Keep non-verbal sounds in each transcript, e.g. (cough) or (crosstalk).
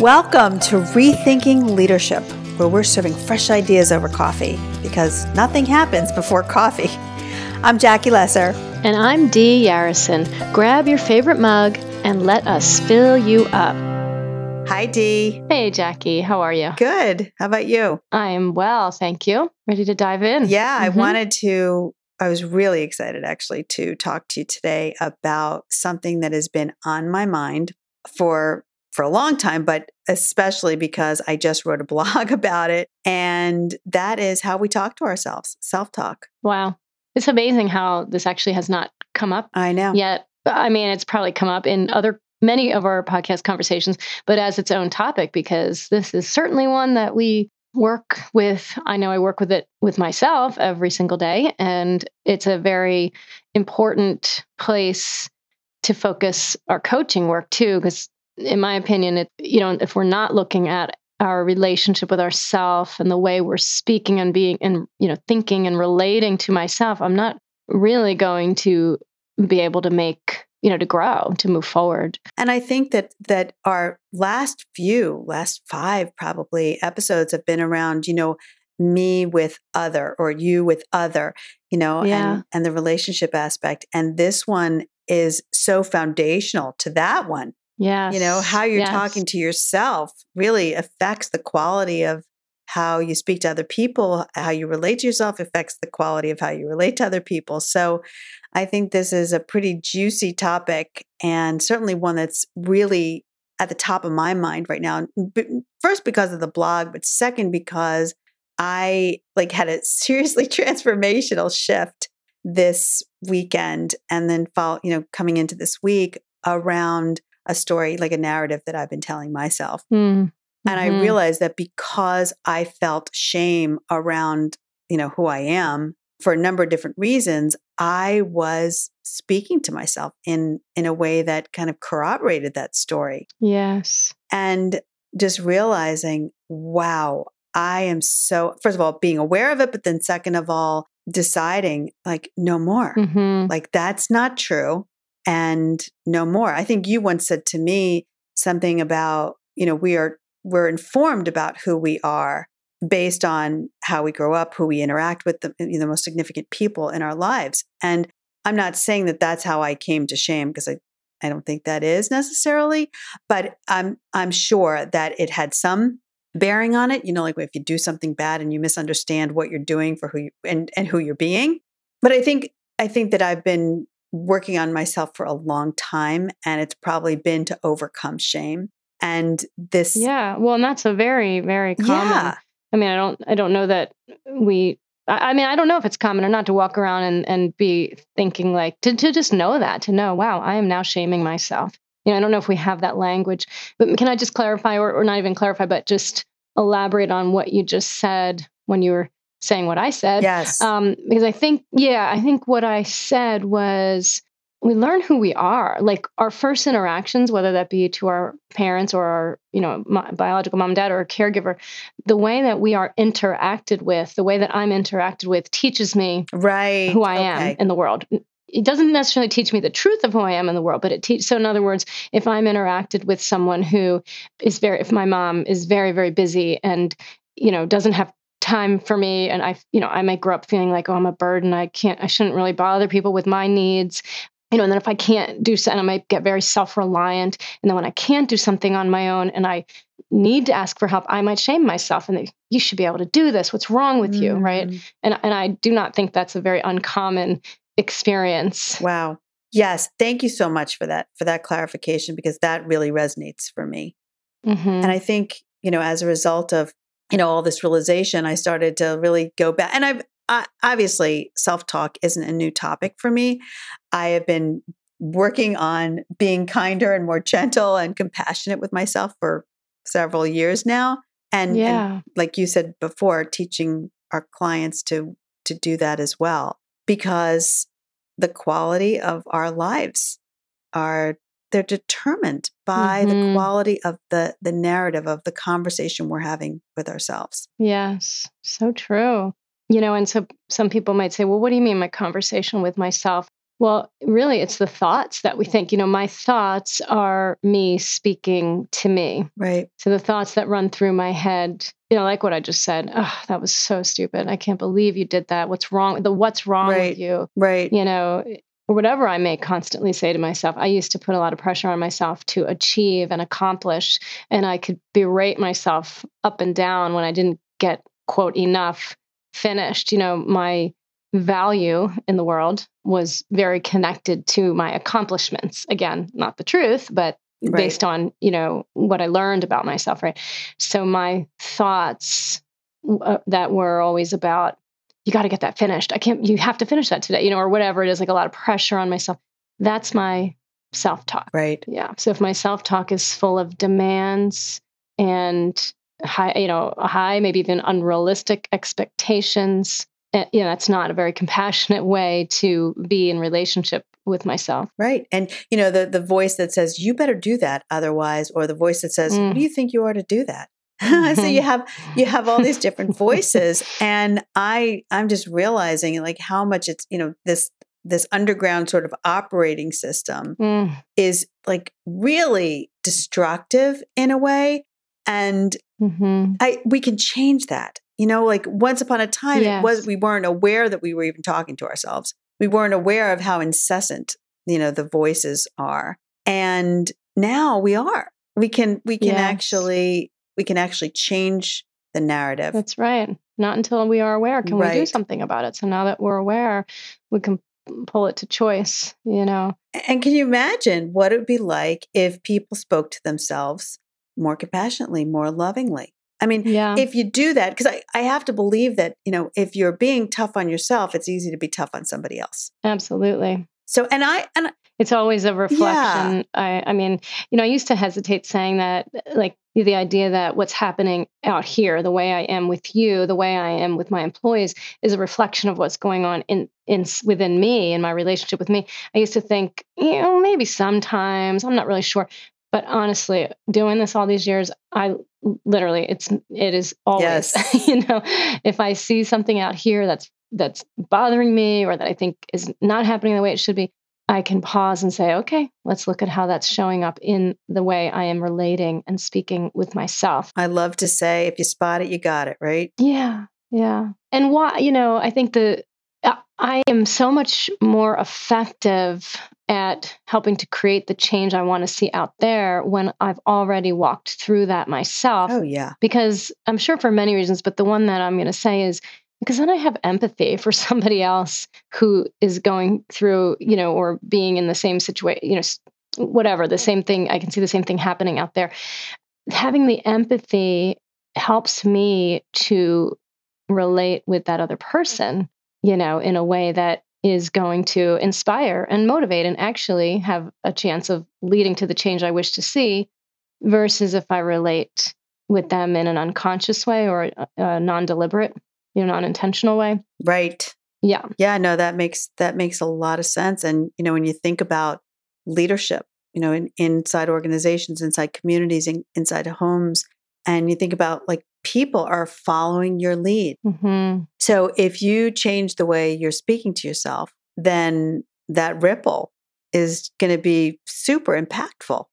Welcome to Rethinking Leadership, where we're serving fresh ideas over coffee because nothing happens before coffee. I'm Jackie Lesser. And I'm Dee Yarrison. Grab your favorite mug and let us fill you up. Hi, Dee. Hey, Jackie. How are you? Good. How about you? I am well. Thank you. Ready to dive in? Yeah, mm-hmm. I wanted to. I was really excited actually to talk to you today about something that has been on my mind for for a long time, but especially because I just wrote a (laughs) blog about it. And that is how we talk to ourselves self talk. Wow. It's amazing how this actually has not come up. I know. Yet, I mean, it's probably come up in other many of our podcast conversations, but as its own topic, because this is certainly one that we work with. I know I work with it with myself every single day, and it's a very important place to focus our coaching work too, because in my opinion, it you know, if we're not looking at our relationship with ourself and the way we're speaking and being and you know thinking and relating to myself, I'm not really going to be able to make you know to grow to move forward. And i think that that our last few last five probably episodes have been around you know me with other or you with other you know yeah. and and the relationship aspect. And this one is so foundational to that one yeah. You know, how you're yes. talking to yourself really affects the quality of how you speak to other people, how you relate to yourself affects the quality of how you relate to other people. So I think this is a pretty juicy topic and certainly one that's really at the top of my mind right now. First because of the blog, but second because I like had a (laughs) seriously transformational shift this weekend and then fall, you know, coming into this week around a story, like a narrative that I've been telling myself. Mm. And I mm-hmm. realized that because I felt shame around, you know, who I am for a number of different reasons, I was speaking to myself in in a way that kind of corroborated that story. Yes. And just realizing, wow, I am so first of all being aware of it, but then second of all, deciding like no more. Mm-hmm. Like that's not true and no more. I think you once said to me something about, you know, we are we're informed about who we are based on how we grow up, who we interact with, the, the most significant people in our lives. And I'm not saying that that's how I came to shame because I, I don't think that is necessarily, but I'm I'm sure that it had some bearing on it. You know, like if you do something bad and you misunderstand what you're doing for who you and and who you're being. But I think I think that I've been working on myself for a long time and it's probably been to overcome shame and this yeah well and that's a very very common yeah. i mean i don't i don't know that we I, mean i don't know if it's common or not to walk around and and be thinking like to, to just know that to know wow i am now shaming myself you know i don't know if we have that language but can i just clarify or, or not even clarify but just elaborate on what you just said when you were saying what I said. Yes. Um, because I think, yeah, I think what I said was we learn who we are. Like our first interactions, whether that be to our parents or our, you know, biological mom and dad or a caregiver, the way that we are interacted with, the way that I'm interacted with teaches me right who I okay. am in the world. It doesn't necessarily teach me the truth of who I am in the world, but it teaches. So, in other words, if I'm interacted with someone who is very, if my mom is very, very busy and you know doesn't have time for me and i you know i might grow up feeling like oh i'm a burden. I can't i shouldn't really bother people with my needs. You know and then if i can't do something i might get very self-reliant and then when i can't do something on my own and i need to ask for help i might shame myself and they, you should be able to do this. What's wrong with mm-hmm. you? Right? Mm. and and i do not think that's a very uncommon experience. Wow. Yes. Thank you so much for that for that clarification because that really resonates for me. Mm-hmm. and i think you know as a result of you know all this realization i started to really go back and i've I, obviously self-talk isn't a new topic for me i have been working on being kinder and more gentle and compassionate with myself for several years now and, yeah. and like you said before teaching our clients to to do that as well because the quality of our lives are they're determined by mm-hmm. the quality of the the narrative of the conversation we're having with ourselves. Yes, so true. You know, and so some people might say, "Well, what do you mean my conversation with myself?" Well, really, it's the thoughts that we think. You know, my thoughts are me speaking to me. Right. So the thoughts that run through my head, you know, like what I just said, oh, that was so stupid. I can't believe you did that. What's wrong? The what's wrong right. with you? Right. You know, or whatever I may constantly say to myself. I used to put a lot of pressure on myself to achieve and accomplish, and I could berate myself up and down when I didn't get, quote, enough finished. You know, my value in the world was very connected to my accomplishments. Again, not the truth, but right. based on, you know, what I learned about myself, right? So my thoughts uh, that were always about you got to get that finished. I can't you have to finish that today, you know, or whatever it is like a lot of pressure on myself. That's my self-talk. Right. Yeah. So if my self-talk is full of demands and high, you know, high, maybe even unrealistic expectations, eh, you know, that's not a very compassionate way to be in relationship with myself. Right. And you know, the the voice that says you better do that otherwise or the voice that says mm. who do you think you are to do that? (laughs) So you (laughs) have you have all these different voices and I I'm just realizing like how much it's, you know, this this underground sort of operating system mm. is like really destructive in a way and mm-hmm. I we can change that. You know, like once upon a time yes. it was we weren't aware that we were even talking to ourselves. We weren't aware of how incessant, you know, the voices are. And now we are. We can we can yes. actually we can actually change the narrative. That's right. Not until we are aware can right. we do something about it. So now that we're aware, we can pull it to choice, you know. And can you imagine what it would be like if people spoke to themselves more compassionately, more lovingly. I mean, yeah. if you do that, because I, I have to believe that, you know, if you're being tough on yourself, it's easy to be tough on somebody else. Absolutely. So, and I, and it's always a reflection. Yeah. I, I mean, you know, I used to hesitate saying that, like the idea that what's happening out here, the way I am with you, the way I am with my employees, is a reflection of what's going on in in within me in my relationship with me. I used to think, you know, maybe sometimes I'm not really sure, but honestly, doing this all these years, I literally it's it is always yes. (laughs) you know, if I see something out here that's that's bothering me or that I think is not happening the way it should be, I can pause and say, okay, let's look at how that's showing up in the way I am relating and speaking with myself. I love to say, if you spot it, you got it, right? Yeah. Yeah. And why, you know, I think the uh, I am so much more effective at helping to create the change I want to see out there when I've already walked through that myself. Oh, yeah. Because I'm sure for many reasons, but the one that I'm going to say is because then I have empathy for somebody else who is going through, you know, or being in the same situation, you know, whatever, the same thing. I can see the same thing happening out there. Having the empathy helps me to relate with that other person you know, in a way that is going to inspire and motivate and actually have a chance of leading to the change I wish to see versus if I relate with them in an unconscious way or a, a non-deliberate, you know, non-intentional way. Right. Yeah. Yeah, no that makes that makes a lot of sense and you know when you think about leadership, you know, in, inside organizations, inside communities, in, inside homes and you think about like people are following your lead. Mm-hmm. So if you change the way you're speaking to yourself, then that ripple is going to be super impactful.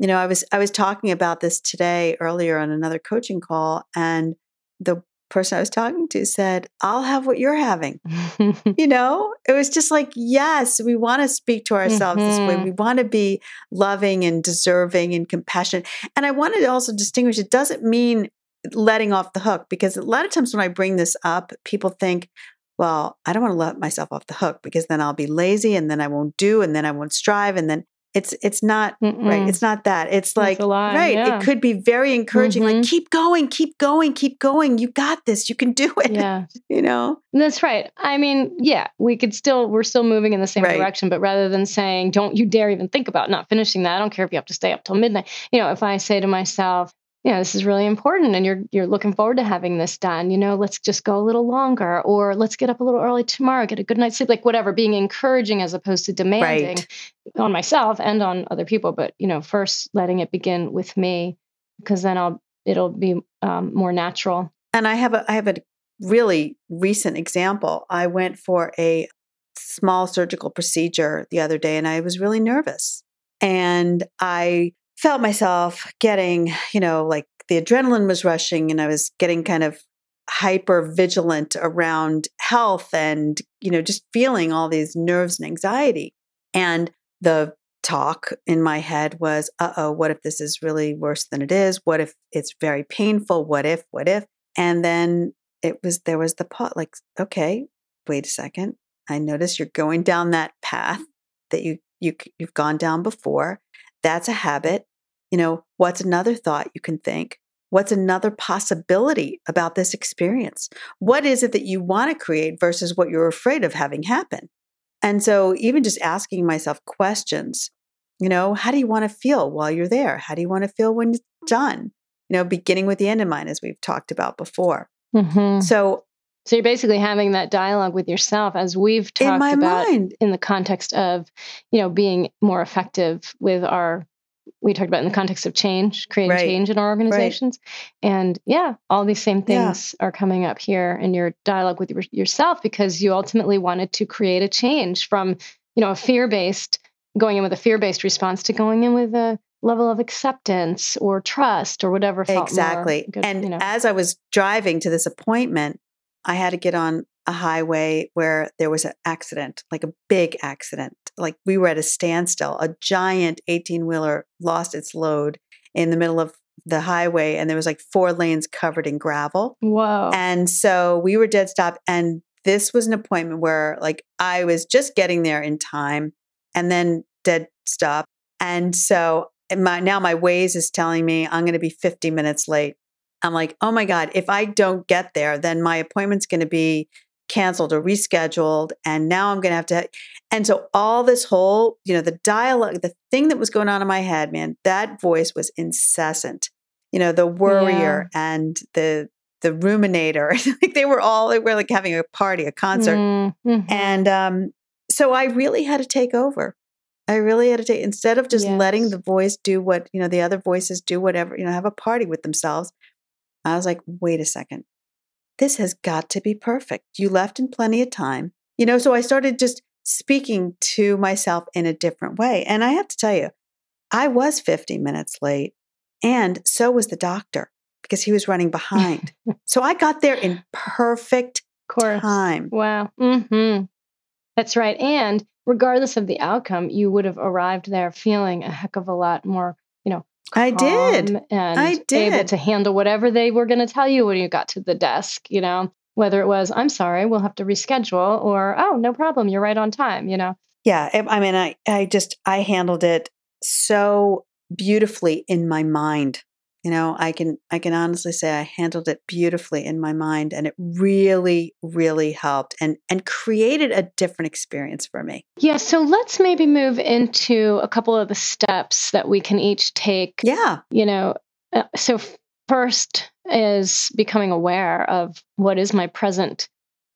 You know, I was I was talking about this today earlier on another coaching call and the person I was talking to said, I'll have what you're having. (laughs) you know, it was just like, yes, we want to speak to ourselves mm-hmm. this way. Mm-hmm. We want to be loving and deserving and compassionate. And I wanted to also distinguish it doesn't mean letting off the hook because a lot of times when I bring this up, people think, well, I don't want to let myself off the hook because then I'll be lazy and then I won't do and then I won't strive and then it's it's not Mm-mm. right. It's not that. It's like right. Yeah. It could be very encouraging. Mm-hmm. Like keep going, keep going, keep going. You got this. You can do it. Yeah, (laughs) you know. That's right. I mean, yeah, we could still we're still moving in the same right. direction, but rather than saying don't you dare even think about not finishing that. I don't care if you have to stay up till midnight. You know, if I say to myself, know, this is really important and you're you're looking forward to having this done. You know, let's just go a little longer or let's get up a little early tomorrow, get a good night's sleep, like whatever, being encouraging as opposed to demanding right. on myself and on other people. But, you know, first letting it begin with me because then I'll it'll be um, more natural. And I have a I have a really recent example. I went for a small surgical procedure the other day and I was really nervous. And I felt myself getting, you know, like the adrenaline was rushing and I was getting kind of hyper vigilant around health and, you know, just feeling all these nerves and anxiety. And the talk in my head was, uh oh, what if this is really worse than it is? What if it's very painful? What if, what if? And then it was, there was the pot, like, okay, wait a second. I notice you're going down that path that you, you, you've gone down before. That's a habit. You know, what's another thought you can think? What's another possibility about this experience? What is it that you want to create versus what you're afraid of having happen? And so, even just asking myself questions, you know, how do you want to feel while you're there? How do you want to feel when it's done? You know, beginning with the end in mind, as we've talked about before. Mm-hmm. So, so you're basically having that dialogue with yourself, as we've talked in about mind. in the context of, you know, being more effective with our we talked about in the context of change, creating right. change in our organizations. Right. And yeah, all these same things yeah. are coming up here in your dialogue with yourself because you ultimately wanted to create a change from, you know, a fear-based going in with a fear-based response to going in with a level of acceptance or trust or whatever exactly good, and you know. as i was driving to this appointment i had to get on a highway where there was an accident, like a big accident. Like we were at a standstill. A giant 18 wheeler lost its load in the middle of the highway, and there was like four lanes covered in gravel. Whoa. And so we were dead stop. And this was an appointment where, like, I was just getting there in time and then dead stop. And so my, now my Waze is telling me I'm going to be 50 minutes late. I'm like, oh my God, if I don't get there, then my appointment's going to be canceled or rescheduled and now i'm going to have to and so all this whole you know the dialogue the thing that was going on in my head man that voice was incessant you know the worrier yeah. and the the ruminator (laughs) like they were all they were like having a party a concert mm-hmm. and um so i really had to take over i really had to take instead of just yes. letting the voice do what you know the other voices do whatever you know have a party with themselves i was like wait a second this has got to be perfect. You left in plenty of time. You know, so I started just speaking to myself in a different way. And I have to tell you, I was 50 minutes late, and so was the doctor because he was running behind. (laughs) so I got there in perfect time. Wow. Mm-hmm. That's right. And regardless of the outcome, you would have arrived there feeling a heck of a lot more, I did. Um, and I did. able to handle whatever they were going to tell you when you got to the desk, you know, whether it was, I'm sorry, we'll have to reschedule, or, oh, no problem, you're right on time, you know. Yeah. I mean, I, I just, I handled it so beautifully in my mind you know i can i can honestly say i handled it beautifully in my mind and it really really helped and and created a different experience for me. Yeah so let's maybe move into a couple of the steps that we can each take yeah. you know uh, so first is becoming aware of what is my present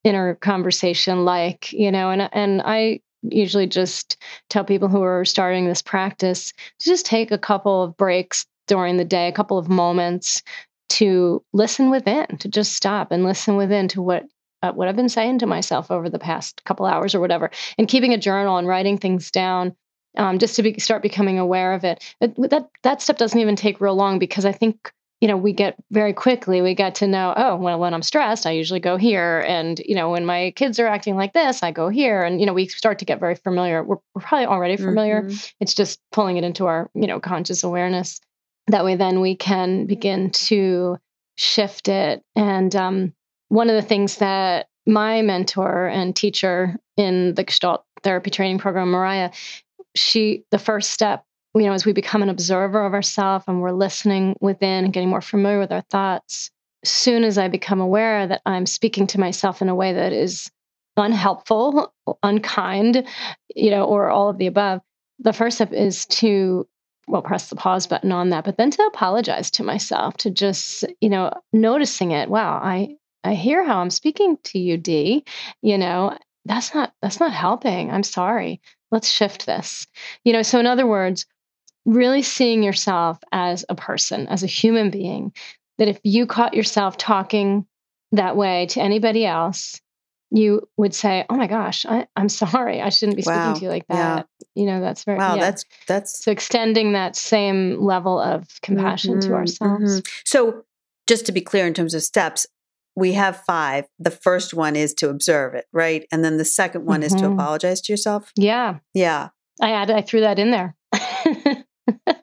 inner conversation like you know and and i usually just tell people who are starting this practice to just take a couple of breaks during the day, a couple of moments to listen within, to just stop and listen within to what uh, what I've been saying to myself over the past couple hours or whatever, and keeping a journal and writing things down, um, just to be, start becoming aware of it. it. That that step doesn't even take real long because I think you know we get very quickly we get to know oh well when i'm stressed i usually go here and you know when my kids are acting like this i go here and you know we start to get very familiar we're, we're probably already familiar mm-hmm. it's just pulling it into our you know conscious awareness that way then we can begin to shift it. And um, one of the things that my mentor and teacher in the gestalt therapy training program mariah she the first step you know as we become an observer of ourselves and we're listening within and getting more familiar with our thoughts soon as i become aware that i'm speaking to myself in a way that is unhelpful unkind you know or all of the above the first step is to well press the pause button on that but then to apologize to myself to just you know noticing it. Wow i i hear how i'm speaking to you Dee you know that's not that's not helping. I'm sorry. Let's shift this. You know so in other words really seeing yourself as a person as a human being that if you caught yourself talking that way to anybody else you would say, "Oh my gosh, I, am sorry. I shouldn't be wow. speaking to you like that." Yeah. You know, that's very wow. Yeah. That's that's so extending that same level of compassion mm-hmm, to ourselves. Mm-hmm. So, just to be clear, in terms of steps, we have five. The first one is to observe it, right? And then the second one mm-hmm. is to mm-hmm. apologize to yourself. Yeah, yeah. I added, I threw that in there.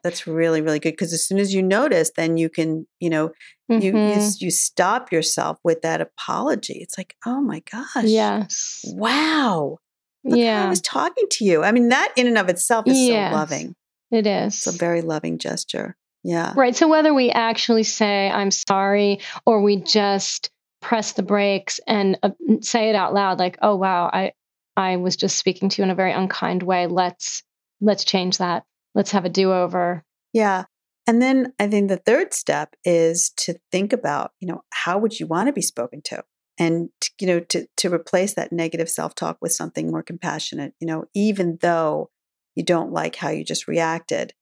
That's really, really good because as soon as you notice, then you can, you know, mm-hmm. you, you mm-hmm. you stop yourself with that apology. It's like, oh my gosh, yes, wow, Look yeah, I was talking to you. I mean, that in and of itself is yes, so loving. It is. It's a very loving gesture. Yeah. Right. So whether we actually say I'm sorry or we just press the brakes and uh, say it out loud, like, oh wow, I I was just speaking to you in a very unkind way. Let's let's change that let's have a do over. Yeah. And then I think the third step is to think about, you know, how would you want to be spoken to? And you know, to to replace that negative self-talk with something more compassionate, you know, even though you don't like how you just reacted,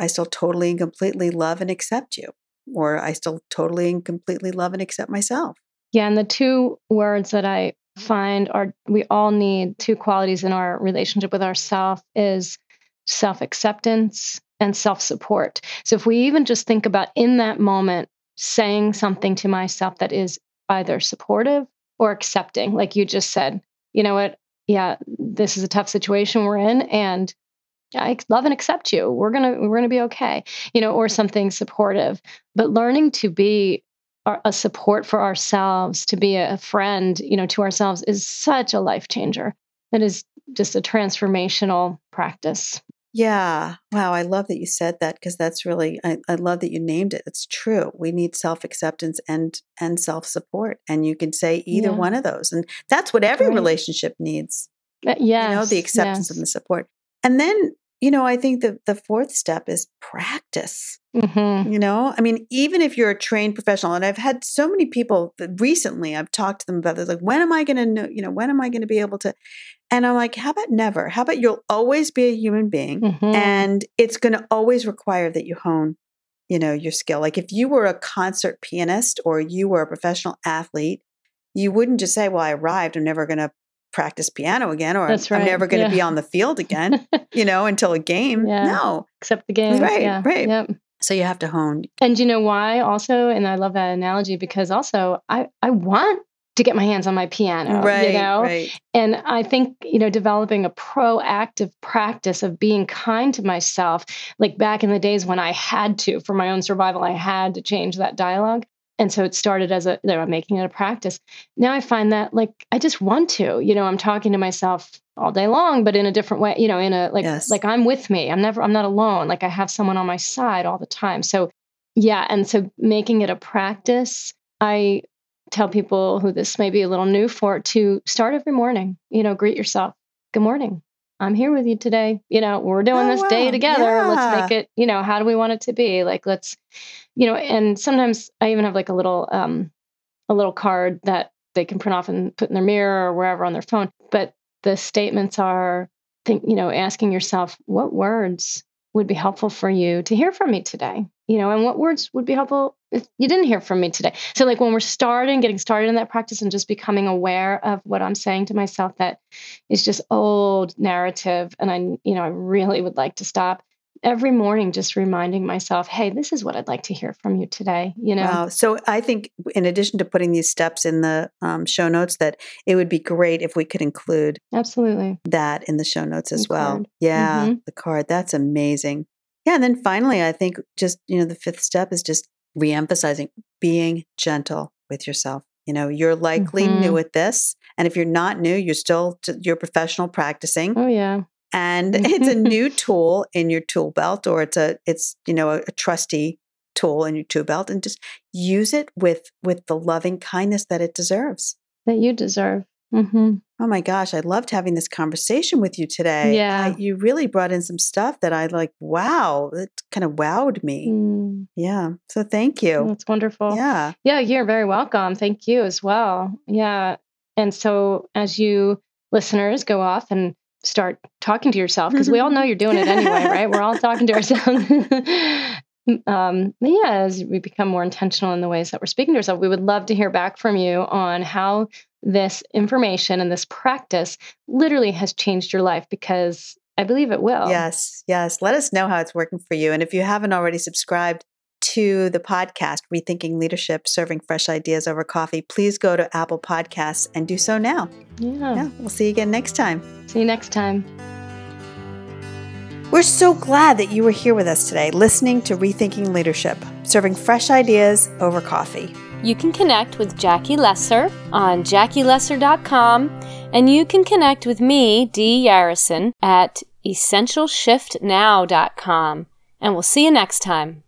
I still totally and completely love and accept you. Or I still totally and completely love and accept myself. Yeah, and the two words that I find are we all need two qualities in our relationship with ourself is self acceptance, and self support. So if we even just think about in that moment saying something to myself that is either supportive or accepting, like you just said, you know what? Yeah, this is a tough situation we're in, and I love and accept you. We're gonna we're gonna be okay, you know, or something supportive. But learning to be a support for ourselves, to be a friend, you know, to ourselves is such a life changer. It is just a transformational practice. Yeah. Wow. I love that you said that because that's really, I, I, love that you named it. It's true. We need self acceptance and and self support. And you can say either yeah. one of those. And that's what every right. relationship needs. Uh, yes, you know, the acceptance yes. and the support. And then, you know, I think the, the fourth step is practice. Mm-hmm. You know, I mean, even if you're a trained professional, and I've had so many people recently, I've talked to them about this, like, when am I going to know, you know, when am I going to be able to? And I'm like, how about never? How about you'll always be a human being mm-hmm. and it's going to always require that you hone, you know, your skill. Like if you were a concert pianist or you were a professional athlete, you wouldn't just say, well, I arrived, I'm never going to practice piano again or right. I'm never going to yeah. be on the field again, (laughs) you know, until a game. Yeah. No. Except the game. Right, yeah. right. Yep. So you have to hone. And you know why also? And I love that analogy because also I, I want to get my hands on my piano, right, you know? Right. And I think, you know, developing a proactive practice of being kind to myself, like back in the days when I had to, for my own survival, I had to change that dialogue. And so it started as a, know, making it a practice. Now I find that like I just want to, you know, I'm talking to myself all day long, but in a different way, you know, in a like, yes. like I'm with me. I'm never, I'm not alone. Like I have someone on my side all the time. So yeah. And so making it a practice, I tell people who this may be a little new for to start every morning. You know, greet yourself. Good morning. I'm here with you today. You know, we're doing oh, this wow. day together. Yeah. Let's make it, you know, how do we want it to be? Like, let's, you know, and sometimes I even have like a little, um, a little card that they can print off and put in their mirror or wherever on their phone. But the statements are, think, you know, asking yourself, what words would be helpful for you to hear from me today? You know, and what words would be helpful you didn't hear from me today? So, like when we're starting, getting started in that practice and just becoming aware of what I'm saying to myself that is just old narrative. And I, you know, I really would like to stop every morning just reminding myself hey this is what i'd like to hear from you today you know wow. so i think in addition to putting these steps in the um, show notes that it would be great if we could include absolutely that in the show notes as the well card. yeah mm-hmm. the card that's amazing yeah and then finally i think just you know the fifth step is just reemphasizing being gentle with yourself you know you're likely mm-hmm. new at this and if you're not new you're still you're professional practicing oh yeah. and (laughs) it's a new tool in your tool belt or it's a it's you know a, a trusty tool in your tool belt and just use it with with the loving kindness that it deserves. That you deserve mm-hmm. oh my gosh i loved having this conversation with you today yeah I, you really brought in some stuff that i like wow it kind of wowed me mm. yeah so thank you that's wonderful yeah yeah you're very welcome thank you as well yeah and so as you listeners go off and start talking to yourself because we all know (laughs) you're doing it anyway, right? We're all talking to (laughs) ourselves. (laughs) um, yeah, as we become more intentional in the ways that we're speaking to ourselves, we would love to hear back from you on how this information and this practice literally has changed your life because I believe it will. Yes, yes. Let us know how it's working for you. And if you haven't already subscribed to the podcast, Rethinking Leadership Serving Fresh Ideas Over Coffee, please go to Apple Podcasts and do so now. Yeah. yeah. We'll see you again next time. See you next time. We're so glad that you were here with us today, listening to Rethinking Leadership, serving fresh ideas over coffee. You can connect with Jackie Lesser on jackielesser.com, and you can connect with me, Dee Yarrison, at essentialshiftnow.com. And we'll see you next time.